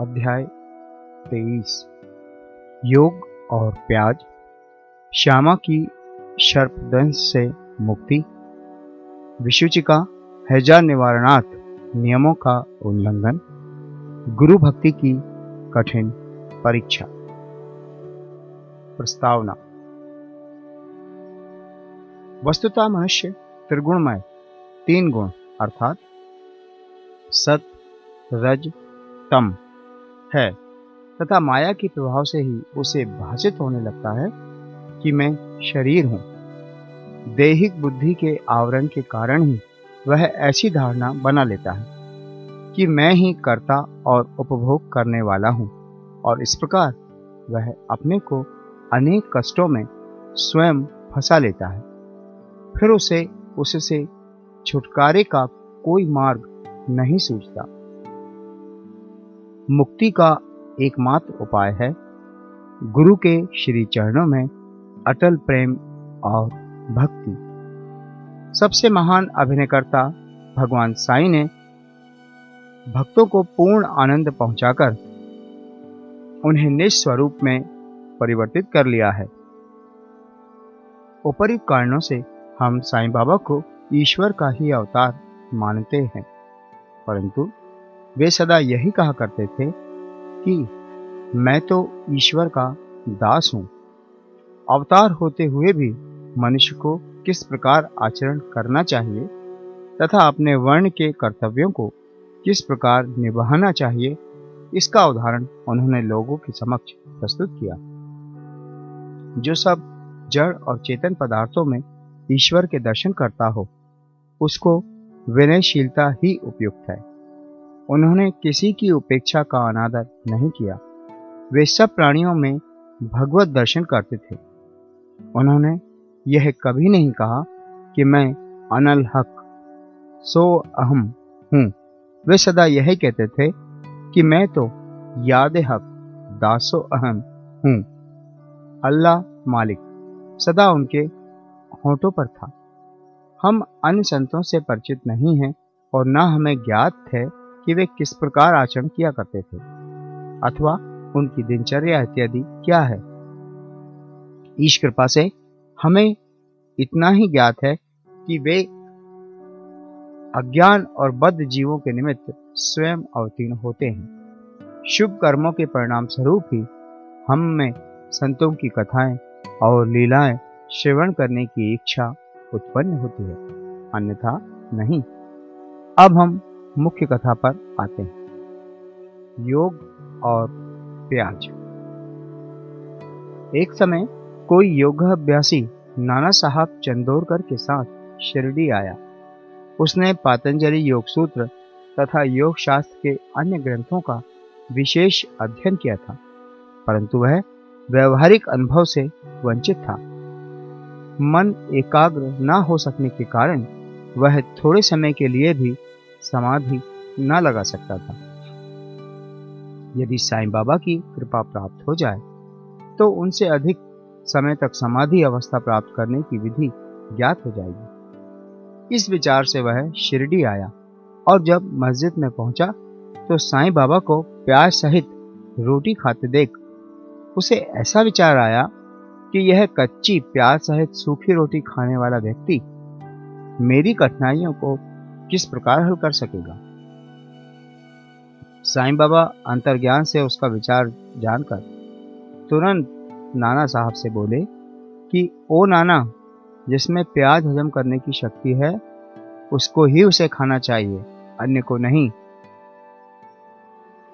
अध्याय तेईस। योग और प्याज। श्यामा की सर्पदंश से मुक्ति। विशुचिका, हैजा निवारणार्थ नियमों का उल्लंघन। गुरु भक्ति की कठिन परीक्षा। प्रस्तावना। वस्तुता मनुष्य त्रिगुणमय, तीन गुण, अर्थात सत, रज, तम। है, तथा माया के प्रभाव से ही उसे भाषित होने लगता है कि मैं शरीर हूँ। दैहिक बुद्धि के आवरण के कारण ही वह ऐसी धारणा बना लेता है कि मैं ही कर्ता और उपभोग करने वाला हूँ, और इस प्रकार वह अपने को अनेक कष्टों में स्वयं फंसा लेता है। फिर उसे, उससे छुटकारे का कोई मार्ग नहीं सूझता। मुक्ति का एकमात्र उपाय है। गुरु के श्री चरणों में अटल प्रेम और भक्ति। सबसे महान अभिनयकर्ता भगवान साई ने भक्तों को पूर्ण आनंद पहुंचाकर उन्हें निस्वरूप में परिवर्तित कर लिया है। उपयुक्त कारणों से हम साईं बाबा को ईश्वर का ही अवतार मानते हैं, परंतु वे सदा यही कहा करते थे कि मैं तो ईश्वर का दास हूँ। अवतार होते हुए भी मनुष्य को किस प्रकार आचरण करना चाहिए तथा अपने वर्ण के कर्तव्यों को किस प्रकार निभाना चाहिए, इसका उदाहरण उन्होंने लोगों के समक्ष प्रस्तुत किया। जो सब जड़ और चेतन पदार्थों में ईश्वर के दर्शन करता हो, उसको विनयशीलता ही उपयुक्त है। उन्होंने किसी की उपेक्षा का अनादर नहीं किया। वे सब प्राणियों में भगवत दर्शन करते थे। उन्होंने यह कभी नहीं कहा कि मैं अनल हक, सो अहम हूँ। वे सदा यही कहते थे कि मैं तो याद हक, दासो अहम हूँ। अल्लाह मालिक सदा उनके होठों पर था। हम अन्य संतों से परिचित नहीं हैं और न हमें ज्ञात है कि वे किस प्रकार आचरण किया करते थे, अथवा उनकी दिनचर्या इत्यादि क्या है। ईश कृपा से हमें इतना ही ज्ञात है कि वे अज्ञान और बद्ध जीवों के निमित्त स्वयं अवतीर्ण होते हैं। शुभ कर्मों के परिणाम स्वरूप ही हम में संतों की कथाएँ और लीलाएँ श्रवण करने की इच्छा उत्पन्न होती है, अन्यथा नहीं। अब हम मुख्य कथा पर आते हैं। योग और प्याज। एक समय कोई योगाभ्यासी नाना साहब चंदोरकर के साथ शिरडी आया। उसने पातंजलि योग सूत्र तथा योग शास्त्र के अन्य ग्रंथों का विशेष अध्ययन किया था, परंतु वह व्यवहारिक अनुभव से वंचित था। मन एकाग्र न हो सकने के कारण वह थोड़े समय के लिए भी समाधि न लगा सकता था। यदि साईं बाबा की कृपा प्राप्त हो जाए तो उनसे अधिक समय तक समाधि अवस्था प्राप्त करने की विधि ज्ञात हो जाएगी। इस विचार से वह शिरडी आया और जब मस्जिद में पहुँचा तो साईं बाबा को प्याज सहित रोटी खाते देख उसे ऐसा विचार आया कि यह कच्ची प्याज सहित सूखी रोटी खाने वाला व्यक्ति मेरी कठिनाइयों को किस प्रकार हल कर सकेगा? साईं बाबा अंतर्ज्ञान से उसका विचार जानकर तुरंत नाना साहब से बोले कि, ओ नाना, जिसमें प्याज हजम करने की शक्ति है, उसको ही उसे खाना चाहिए, अन्य को नहीं।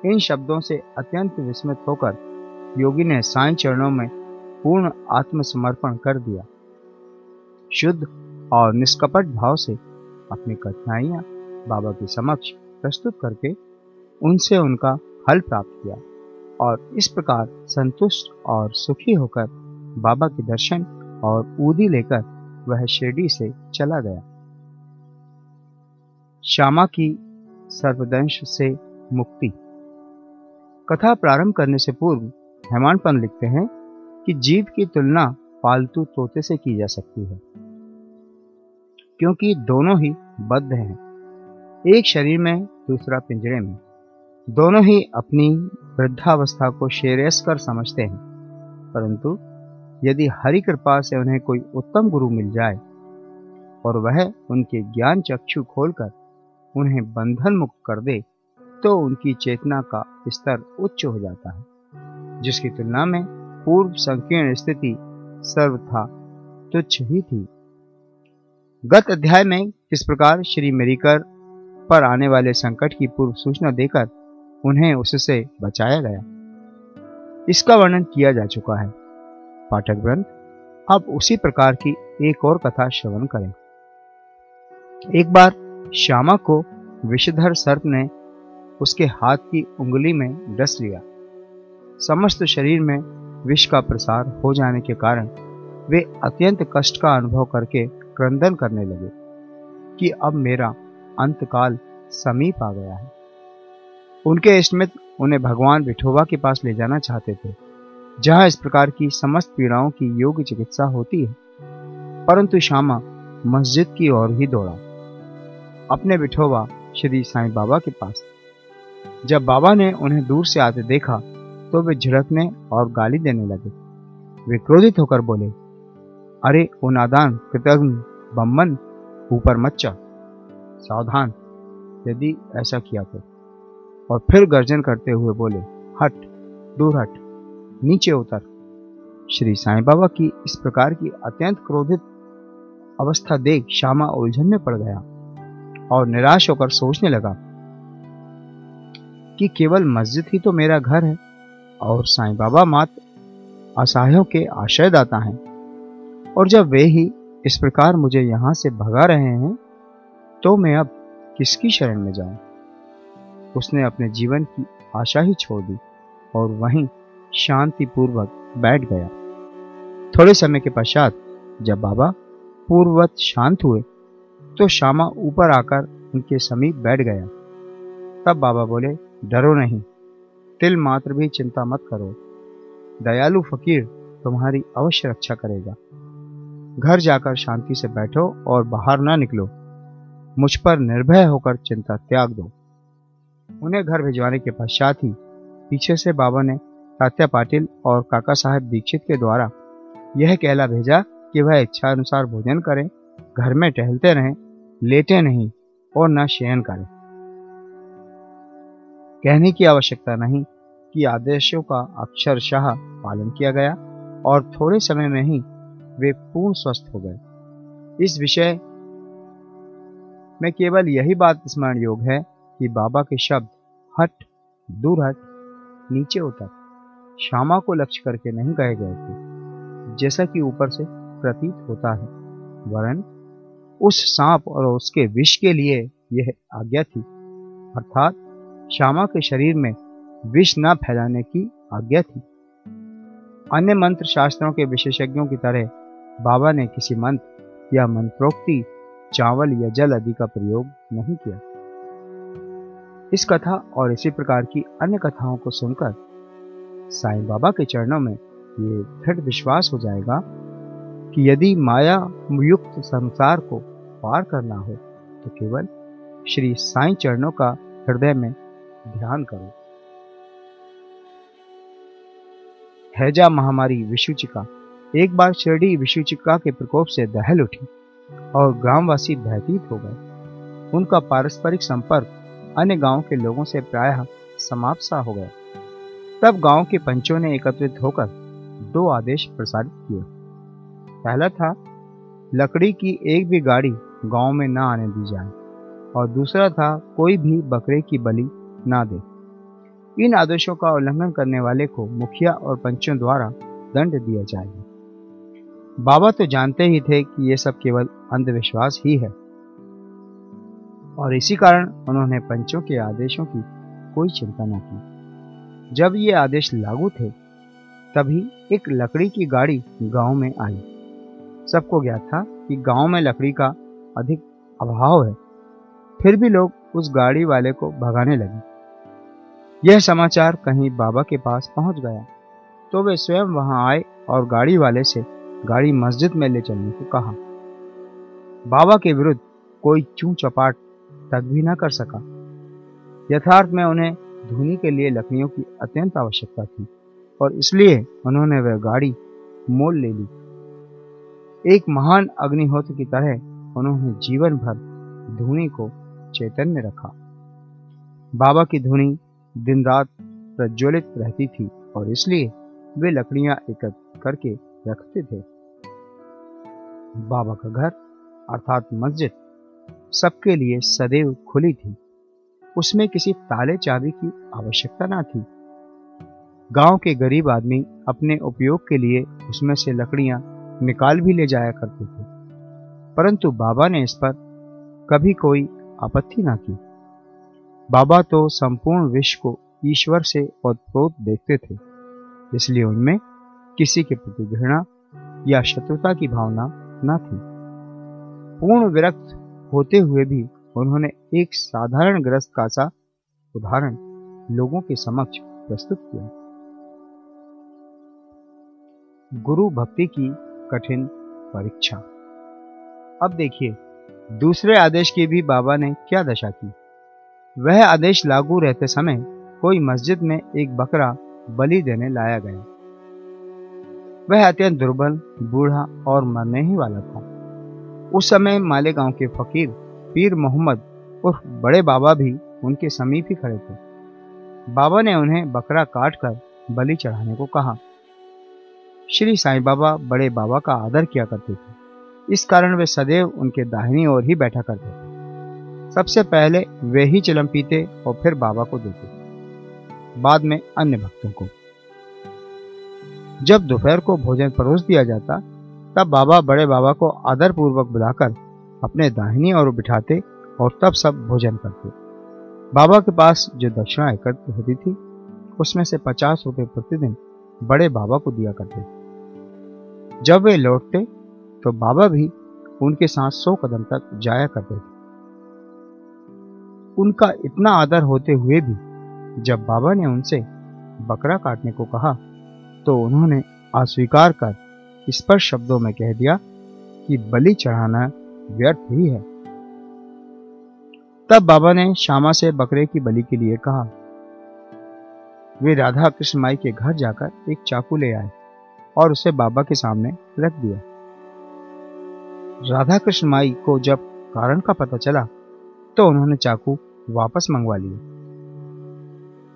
इन शब्दों से अत्यंत विस्मित होकर योगी ने साई चरणों में पूर्ण आत्मसमर्पण कर दिया। शुद्ध और निष्कपट भाव से अपनी कठिनाइयाँ बाबा के समक्ष प्रस्तुत करके उनसे उनका हल प्राप्त किया और इस प्रकार संतुष्ट और सुखी होकर बाबा के दर्शन और ऊदी लेकर वह शिरडी से चला गया। श्यामा की सर्वदंश से मुक्ति। कथा प्रारंभ करने से पूर्व हेमानपन लिखते हैं कि जीव की तुलना पालतू तोते से की जा सकती है। क्योंकि दोनों ही बद्ध हैं। एक शरीर में, दूसरा पिंजरे में। दोनों ही अपनी वृद्धावस्था को श्रेयस्कर समझते हैं। परंतु यदि हरि कृपा से उन्हें कोई उत्तम गुरु मिल जाए और वह उनके ज्ञान चक्षु खोलकर उन्हें बंधन मुक्त कर दे तो उनकी चेतना का स्तर उच्च हो जाता है, जिसकी तुलना में पूर्व संकीर्ण स्थिति सर्वथा तुच्छ ही थी। गत अध्याय में किस प्रकार श्री मेरीकर पर आने वाले संकट की पूर्व सूचना देकर उन्हें उससे बचाया गया? इसका वर्णन किया जा चुका है। पाठक ग्रंथ, अब उसी प्रकार की एक और कथा श्रवण करें। एक बार श्यामा को विषधर सर्प ने उसके हाथ की उंगली में डस लिया। समस्त शरीर में विष का प्रसार हो जाने के कारण वे अत्यंत कष्ट का अनुभव करके क्रंदन करने लगे कि अब मेरा अंतकाल समीप आ गया है। उनके इष्टमित उन्हें भगवान विठोबा के पास ले जाना चाहते थे, जहाँ इस प्रकार की समस्त पीड़ाओं की योग्य चिकित्सा होती है। परंतु श्यामा मस्जिद की ओर ही दौड़ा। अपने विठोबा श्री साईं बाबा के पास। जब बाबा ने उन्हें दूर से आते देखा तो वे झिड़कने और गाली देने लगे। वे क्रोधित होकर बोले अरे ओ नादान कृतज्ञ बम्मन ऊपर मच्चा सावधान, यदि ऐसा किया तो। और फिर गर्जन करते हुए बोले, हट, दूर हट, नीचे उतर। श्री साईं बाबा की इस प्रकार की अत्यंत क्रोधित अवस्था देख श्यामा उलझन में पड़ गया और निराश होकर सोचने लगा कि केवल मस्जिद ही तो मेरा घर है और साईं बाबा मात्र असहायों के आश्रयदाता हैं। और जब वे ही इस प्रकार मुझे यहाँ से भगा रहे हैं तो मैं अब किसकी शरण में जाऊँ? उसने अपने जीवन की आशा ही छोड़ दी और वहीं शांतिपूर्वक बैठ गया। थोड़े समय के पश्चात जब बाबा पूर्ववत शांत हुए तो श्यामा ऊपर आकर उनके समीप बैठ गया। तब बाबा बोले, डरो नहीं, तिल मात्र भी चिंता मत करो। दयालु फकीर तुम्हारी अवश्य रक्षा करेगा। घर जाकर शांति से बैठो और बाहर ना निकलो। मुझ पर निर्भय होकर चिंता त्याग दो। उन्हें घर भिजवाने के पश्चात ही पीछे से बाबा ने तात्या पाटिल और काका साहब दीक्षित के द्वारा यह कहला भेजा कि वह इच्छा अनुसार भोजन करें, घर में टहलते रहें, लेटे नहीं और न शयन करें। कहने की आवश्यकता नहीं कि आदेशों का अक्षरशाह पालन किया गया और थोड़े समय में ही वे पूर्ण स्वस्थ हो गए। इस विषय में केवल यही बात स्मरण योग है कि बाबा के शब्द हट दूर हट नीचे उतर श्यामा को लक्ष्य करके नहीं कहे गए थे, जैसा कि ऊपर से प्रतीत होता है। वरन उस सांप और उसके विष के लिए यह आज्ञा थी। अर्थात श्यामा के शरीर में विष न फैलाने की आज्ञा थी। अन्य मंत्र शास्त्रों के विशेषज्ञों की तरह बाबा ने किसी मंत्र या मंत्रोक्ति, चावल या जल आदि का प्रयोग नहीं किया। इस कथा और इसी प्रकार की अन्य कथाओं को सुनकर साईं बाबा के चरणों में ये दृढ़ विश्वास हो जाएगा कि यदि माया युक्त संसार को पार करना हो तो केवल श्री साईं चरणों का हृदय में ध्यान करो। हैजा महामारी विषुचिका एक बार शिरडी विषुचिका के प्रकोप से दहल उठी और ग्रामवासी भयभीत हो गए। उनका पारस्परिक संपर्क अन्य गाँव के लोगों से प्रायः समाप्त सा हो गया। तब गाँव के पंचों ने एकत्रित होकर दो आदेश प्रसारित किए। पहला था, लकड़ी की एक भी गाड़ी गाँव में न आने दी जाए और दूसरा था, कोई भी बकरे की बलि ना दे। इन आदेशों का उल्लंघन करने वाले को मुखिया और पंचों द्वारा दंड दिया जाएगा। बाबा तो जानते ही थे कि यह सब केवल अंधविश्वास ही है। और इसी कारण उन्होंने पंचों के आदेशों की कोई चिंता न की। जब ये आदेश लागू थे, तभी एक लकड़ी की गाड़ी गाँव में आई। सबको ज्ञात था कि गाँव में लकड़ी का अधिक अभाव है। फिर भी लोग उस गाड़ी वाले को भगाने लगे। यह समाचार कहीं बाबा के पास पहुँच गया तो वे स्वयं वहाँ आए और गाड़ी वाले से गाड़ी मस्जिद में ले चलने को कहा। बाबा के विरुद्ध कोई चू चपाट तक भी न कर सका। यथार्थ में उन्हें धुनी के लिए लकड़ियों की अत्यंत आवश्यकता थी, और इसलिए उन्होंने वह गाड़ी मोल ले ली। एक महान अग्निहोत्र की तरह उन्होंने जीवन भर धुनी को चैतन्य रखा। बाबा की धुनी दिन रात प्रज्वलित रहती थी, और इसलिए वे लकड़ियाँ एकत्र करके रखते थे। बाबा का घर, अर्थात मस्जिद, सबके लिए सदैव खुली थी। उसमें किसी ताले चाबी की आवश्यकता ना थी। गाँव के गरीब आदमी अपने उपयोग के लिए उसमें से लकड़ियाँ निकाल भी ले जाया करते थे। परंतु बाबा ने इस पर कभी कोई आपत्ति ना की। बाबा तो संपूर्ण विश्व को ईश्वर से ओतप्रोत देखते थे, इसलिए उनमें किसी के प्रति घृणा या शत्रुता की भावना न थी। पूर्ण विरक्त होते हुए भी उन्होंने एक साधारण ग्रस्त का सा उदाहरण लोगों के समक्ष प्रस्तुत किया। गुरु भक्ति की कठिन परीक्षा। अब देखिए, दूसरे आदेश की भी बाबा ने क्या दशा की? वह आदेश लागू रहते समय कोई मस्जिद में एक बकरा बलि देने लाया गया। वह अत्यंत दुर्बल, बूढ़ा और मरने ही वाला था। उस समय मालेगांव के फकीर पीर मोहम्मद उर्फ़ बड़े बाबा भी उनके समीप ही खड़े थे। बाबा ने उन्हें बकरा काट कर बलि चढ़ाने को कहा। श्री साईं बाबा बड़े बाबा का आदर किया करते थे। इस कारण वे सदैव उनके दाहिनी ओर ही बैठा करते थे। सबसे पहले वे ही चिलम पीते और फिर बाबा को देते। बाद में अन्य भक्तों को। जब दोपहर को भोजन परोस दिया जाता, तब बाबा बड़े बाबा को आदर पूर्वक बुलाकर अपने दाहिनी ओर बिठाते और तब सब भोजन करते। बाबा के पास जो दक्षिणा एकत्र होती थी, उसमें से पचास रुपए प्रतिदिन बड़े बाबा को दिया करते। जब वे लौटते तो बाबा भी उनके साथ सौ कदम तक जाया करते थे। उनका इतना आदर होते हुए भी जब बाबा ने उनसे बकरा काटने को कहा तो उन्होंने अस्वीकार कर स्पष्ट शब्दों में कह दिया कि बलि चढ़ाना व्यर्थ ही है। तब बाबा ने श्यामा से बकरे की बलि के लिए कहा। वे राधा कृष्ण माई के घर जाकर एक चाकू ले आए और उसे बाबा के सामने रख दिया। राधा कृष्ण माई को जब कारण का पता चला तो उन्होंने चाकू वापस मंगवा लिया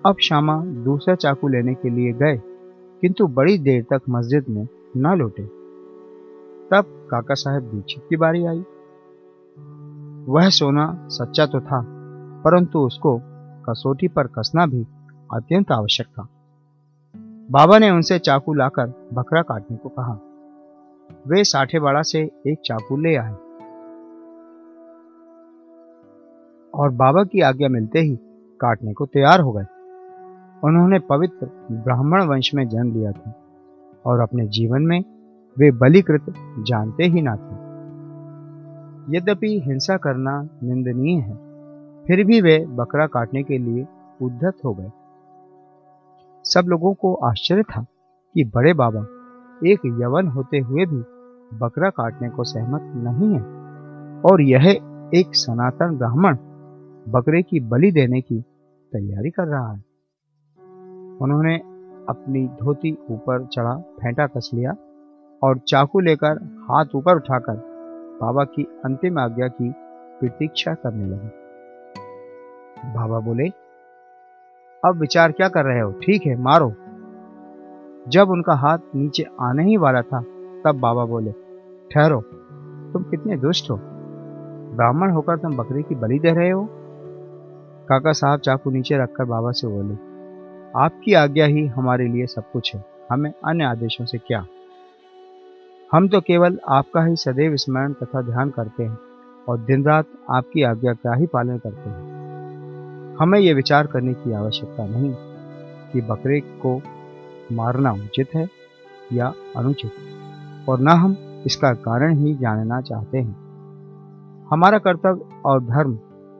अब श्यामा दूसरा चाकू लेने के लिए गए किंतु बड़ी देर तक मस्जिद में न लौटे। तब काका साहब दीक्षित की बारी आई। वह सोना सच्चा तो था, परंतु उसको कसौटी पर कसना भी अत्यंत आवश्यक था। बाबा ने उनसे चाकू लाकर बकरा काटने को कहा। वे साठेवाड़ा से एक चाकू ले आए। और बाबा की आज्ञा मिलते ही काटने को तैयार हो गए। उन्होंने पवित्र ब्राह्मण वंश में जन्म लिया था और अपने जीवन में वे बलिकृत जानते ही ना थे। यद्यपि हिंसा करना निंदनीय है, फिर भी वे बकरा काटने के लिए उद्धत हो गए। सब लोगों को आश्चर्य था कि बड़े बाबा एक यवन होते हुए भी बकरा काटने को सहमत नहीं है और यह एक सनातन ब्राह्मण बकरे की बलि देने की तैयारी कर रहा है। उन्होंने अपनी धोती ऊपर चढ़ा, फेंटा कस लिया और चाकू लेकर हाथ ऊपर उठाकर बाबा की अंतिम आज्ञा की प्रतीक्षा करने लगे। बाबा बोले, अब विचार क्या कर रहे हो? ठीक है, मारो। जब उनका हाथ नीचे आने ही वाला था, तब बाबा बोले, ठहरो, तुम कितने दुष्ट हो। ब्राह्मण होकर तुम बकरी की बलि दे रहे हो? काका साहब चाकू नीचे रखकर बाबा से बोले आपकी आज्ञा ही हमारे लिए सब कुछ है। हमें अन्य आदेशों से क्या? हम तो केवल आपका ही सदैव स्मरण तथा ध्यान करते हैं और दिन रात आपकी आज्ञा का ही पालन करते हैं। हमें यह विचार करने की आवश्यकता नहीं कि बकरे को मारना उचित है या अनुचित, और न हम इसका कारण ही जानना चाहते हैं। हमारा कर्तव्य और धर्म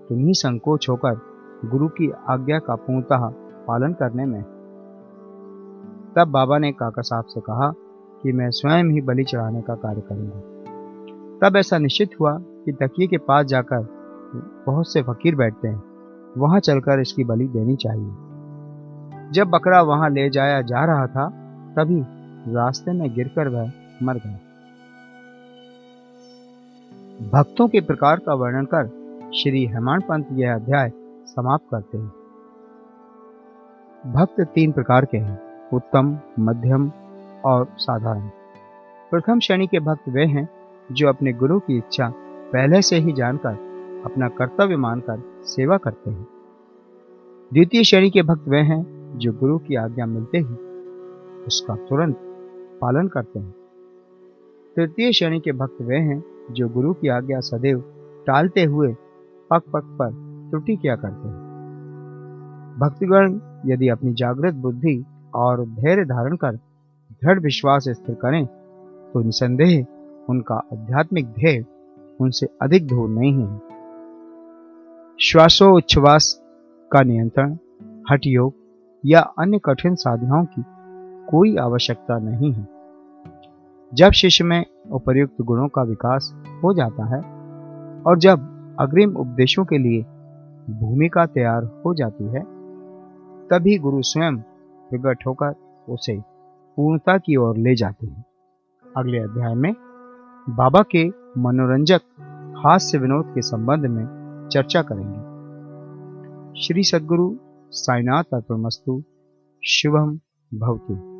तुम्ही संकोच होकर गुरु की आज्ञा का पूर्णतः पालन करने में। तब बाबा ने काका साहब से कहा कि मैं स्वयं ही बलि चढ़ाने का कार्य करूँगा। तब ऐसा निश्चित हुआ कि तकिए के पास जाकर बहुत से फकीर बैठते हैं। वहाँ चलकर इसकी बलि देनी चाहिए। जब बकरा वहाँ ले जाया जा रहा था, तभी रास्ते में गिरकर वह मर गया। भक्तों के प्रकार का वर्णन कर श्री हेमान पंत यह अध्याय समाप्त करते हैं। भक्त तीन प्रकार के हैं, उत्तम, मध्यम और साधारण। प्रथम श्रेणी के भक्त वे हैं जो अपने गुरु की इच्छा पहले से ही जानकर, अपना कर्तव्य मानकर सेवा करते हैं। द्वितीय श्रेणी के भक्त वे हैं जो गुरु की आज्ञा मिलते ही उसका तुरंत पालन करते हैं। तृतीय श्रेणी के भक्त वे हैं जो गुरु की आज्ञा सदैव टालते हुए पक पक पर त्रुटि किया करते हैं। भक्तगण यदि अपनी जागृत बुद्धि और धैर्य धारण कर दृढ़ विश्वास स्थिर करें तो निसंदेह उनका आध्यात्मिक ध्येय उनसे अधिक दूर नहीं है। श्वासोच्छ्वास का नियंत्रण, हठ योग या अन्य कठिन साधनाओं की कोई आवश्यकता नहीं है। जब शिष्य में उपयुक्त गुणों का विकास हो जाता है और जब अग्रिम उपदेशों के लिए भूमिका तैयार हो जाती है तभी गुरु स्वयं प्रकट होकर उसे पूर्णता की ओर ले जाते हैं। अगले अध्याय में बाबा के मनोरंजक हास्य विनोद के संबंध में चर्चा करेंगे। श्री सदगुरु साईनाथ अर्पणमस्तु, शिवम भवतु।